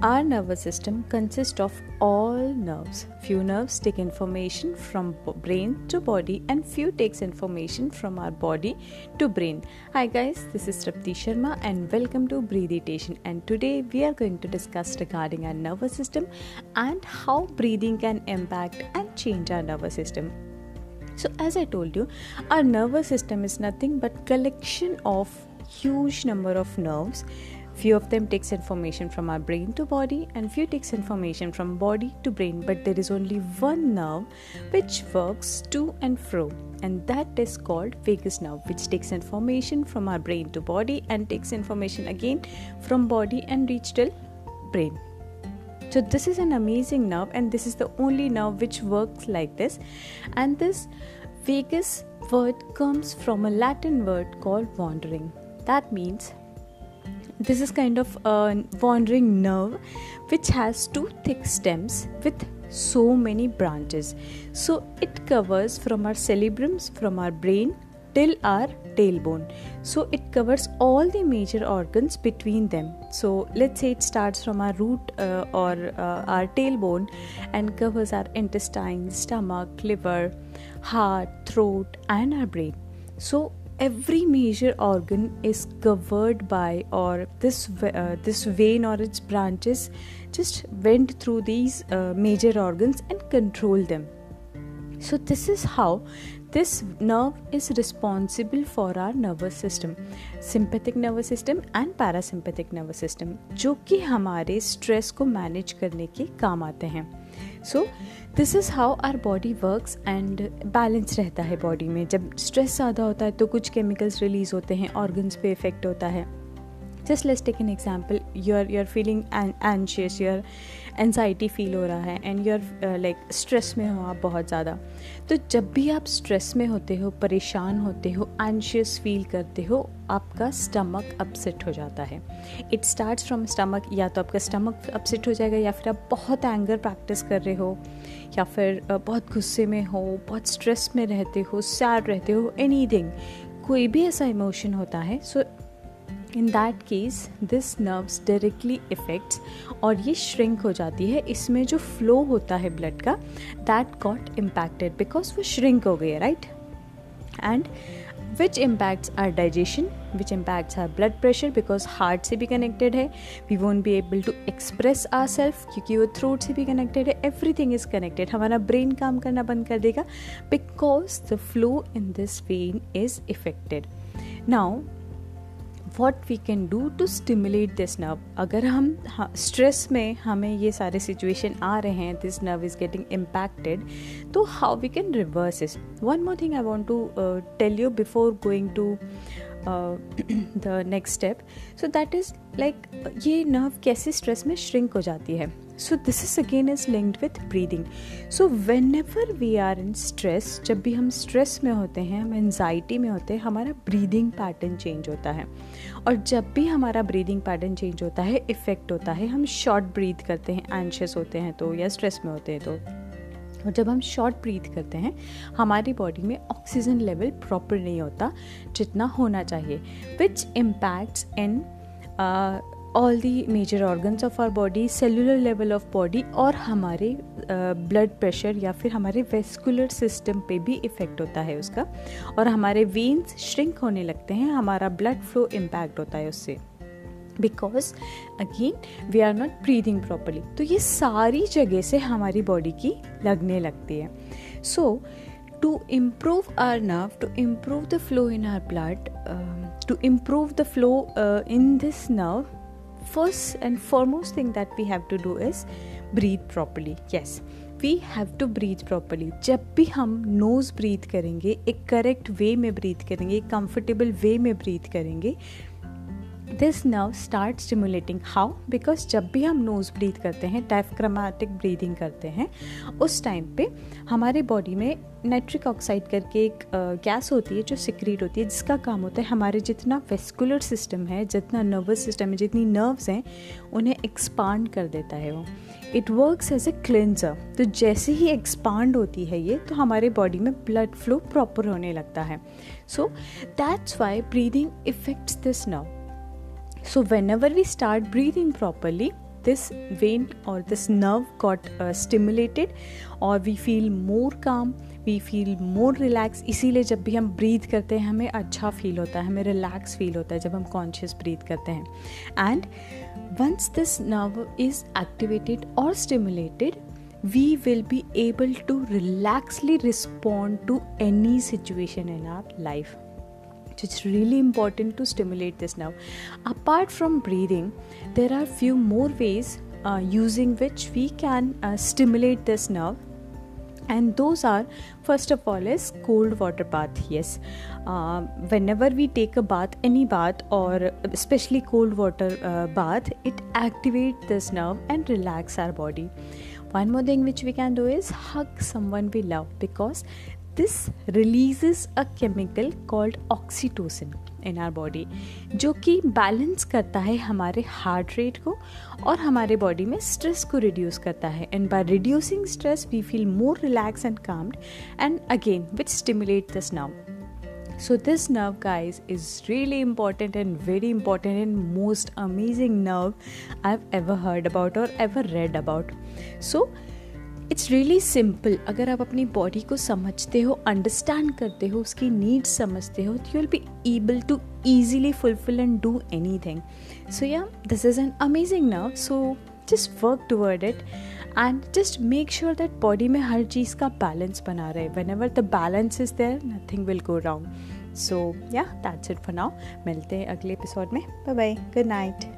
Our nervous system consists of all nerves. Few nerves take information from brain to body and few takes information from our body to brain. Hi guys, this is Trapti Sharma and welcome to Breathitation and today we are going to discuss regarding our nervous system and how breathing can impact and change our nervous system. So as I told you, our nervous system is nothing but collection of huge number of nerves few of them takes information from our brain to body and few takes information from body to brain. But there is only one nerve which works to and fro. And that is called vagus nerve which takes information from our brain to body and takes information again from body and reach till brain. So this is an amazing nerve and this is the only nerve which works like this. And this vagus word comes from a latin word called wandering. That means this is kind of a wandering nerve which has two thick stems with so many branches. So it covers from our cerebrum, from our brain till our tailbone. So it covers all the major organs between them. So let's say it starts from our root uh, or uh, our tailbone and covers our intestines, stomach, liver, heart, throat, and our brain. So every major organ is covered by or this uh, this vein or its branches just went through these uh, major organs and control them so this is how this nerve is responsible for our nervous system sympathetic nervous system and parasympathetic nervous system जो कि हमारे stress को manage करने के काम आते हैं so this is how our body works and balance रहता है बॉडी में। जब स्ट्रेस ज़्यादा होता है तो कुछ केमिकल्स रिलीज़ होते हैं ऑर्गन्स पे इफ़ेक्ट होता है। Just let's take an example you are you are feeling anxious you are anxiety feel हो रहा है and you are like stress में हो आप बहुत ज़्यादा। तो जब भी आप स्ट्रेस में होते हो, परेशान होते हो एनशियस फील करते हो, आपका स्टमक अपसेट हो जाता है। इट स्टार्ट फ्रॉम स्टमक या तो आपका स्टमक अपसेट हो जाएगा, या फिर आप बहुत एंगर प्रैक्टिस कर रहे हो, या फिर बहुत गुस्से में हो, बहुत स्ट्रेस में रहते हो सैड रहते हो एनी थिंग कोई भी ऐसा इमोशन होता है so in that case this nerves directly effects और ये श्रिंक हो जाती है। इसमें जो फ्लो होता है ब्लड का दैट गॉट इम्पैक्टेड बिकॉज़ वो श्रिंक हो गई right and which impacts our digestion which impacts our blood pressure because heart से भी कनेक्टेड है। We won't be able to express our self क्योंकि वो थ्रोट से भी कनेक्टेड है। एवरी थिंग इज़ कनेक्टेड हमारा ब्रेन काम करना बंद कर देगा। Because the flow in this vein is effected now what we can do to stimulate this nerve अगर हम स्ट्रेस में हमें ये सारे सिचुएशन आ रहे हैं this nerve is getting impacted तो how we can reverse is one more thing I want to tell you before going to the next step so that is like ये नर्व कैसे स्ट्रेस में shrink हो जाती है? So this is again is linked with breathing so whenever we are in stress जब भी हम stress में होते हैं, हम एनजाइटी में होते हैं, हमारा ब्रीदिंग पैटर्न चेंज होता है। और जब भी हमारा ब्रीदिंग पैटर्न चेंज होता है इफ़ेक्ट होता है, हम शॉर्ट ब्रीथ करते हैं एंशियस होते हैं तो या स्ट्रेस में होते हैं तो। और जब हम शॉर्ट ब्रीथ करते हैं हमारी बॉडी में ऑक्सीजन लेवल प्रॉपर नहीं होता जितना होना चाहिए which impacts in all the major organs of our body cellular level of body और हमारे ब्लड uh, प्रेशर या फिर हमारे वेस्कुलर सिस्टम पे भी इफ़ेक्ट होता है उसका। और हमारे वेन्स श्रिंक होने लगते हैं हमारा ब्लड फ्लो इम्पैक्ट होता है उससे। Because again we are not breathing properly तो ये सारी जगह से हमारी बॉडी की लगने लगती है। So to improve our nerve to improve the flow in our blood to improve the flow in this nerve first and foremost thing that we have to do is breathe properly. Yes we have to breathe properly जब भी हम nose breathe करेंगे, एक correct way में breathe करेंगे, एक comfortable वे में breathe करेंगे this nerve start stimulating how because जब भी हम नोज़ ब्रीथ करते हैं डायफ्रामेटिक ब्रीदिंग करते हैं, उस टाइम पे हमारे बॉडी में नाइट्रिक ऑक्साइड करके एक गैस होती है जो सिक्रीट होती है, जिसका काम होता है हमारे जितना वेस्कुलर सिस्टम है, जितना नर्वस सिस्टम है, जितनी नर्व्स हैं, उन्हें एक्सपांड कर देता है वो। It works as a cleanser तो जैसे ही एक्सपांड होती है ये तो हमारे बॉडी में ब्लड फ्लो प्रॉपर होने लगता है। So that's why breathing effects this nerve So, whenever we start breathing properly, this vein or this nerve got uh, stimulated or we feel more calm we feel more relax इसीलिए जब भी हम breathe करते हैं हमें अच्छा feel होता है हमें रिलैक्स फील होता है जब हम कॉन्शियस ब्रीथ करते हैं and once this nerve is activated और stimulated we will be able to relaxly respond to any situation in our life. It's really important to stimulate this nerve. Apart from breathing, there are few more ways uh, using which we can uh, stimulate this nerve. And those are first of all is cold water bath. Yes. Uh, whenever we take a bath any bath or especially cold water uh, bath it activates this nerve and relax our body. One more thing which we can do is hug someone we love because this releases a chemical called oxytocin इन our body जो कि balance करता है हमारे heart rate को और हमारे body में स्ट्रेस को रिड्यूस करता है and by reducing stress we feel more relax and calmed and again which stimulate this now so this nerve guys is really important and very important and most amazing nerve i've ever heard about or ever read about so it's really simple अगर आप अपनी body को समझते हो understand करते हो, उसकी needs समझते हो तो you will be able to easily fulfil and do anything so yeah this is an amazing nerve so just work toward it and just make sure that body में हर चीज़ का बैलेंस बना रहे. Whenever the balance is there nothing will go round so yeah that's it for now मिलते हैं अगले episode में. Bye bye good night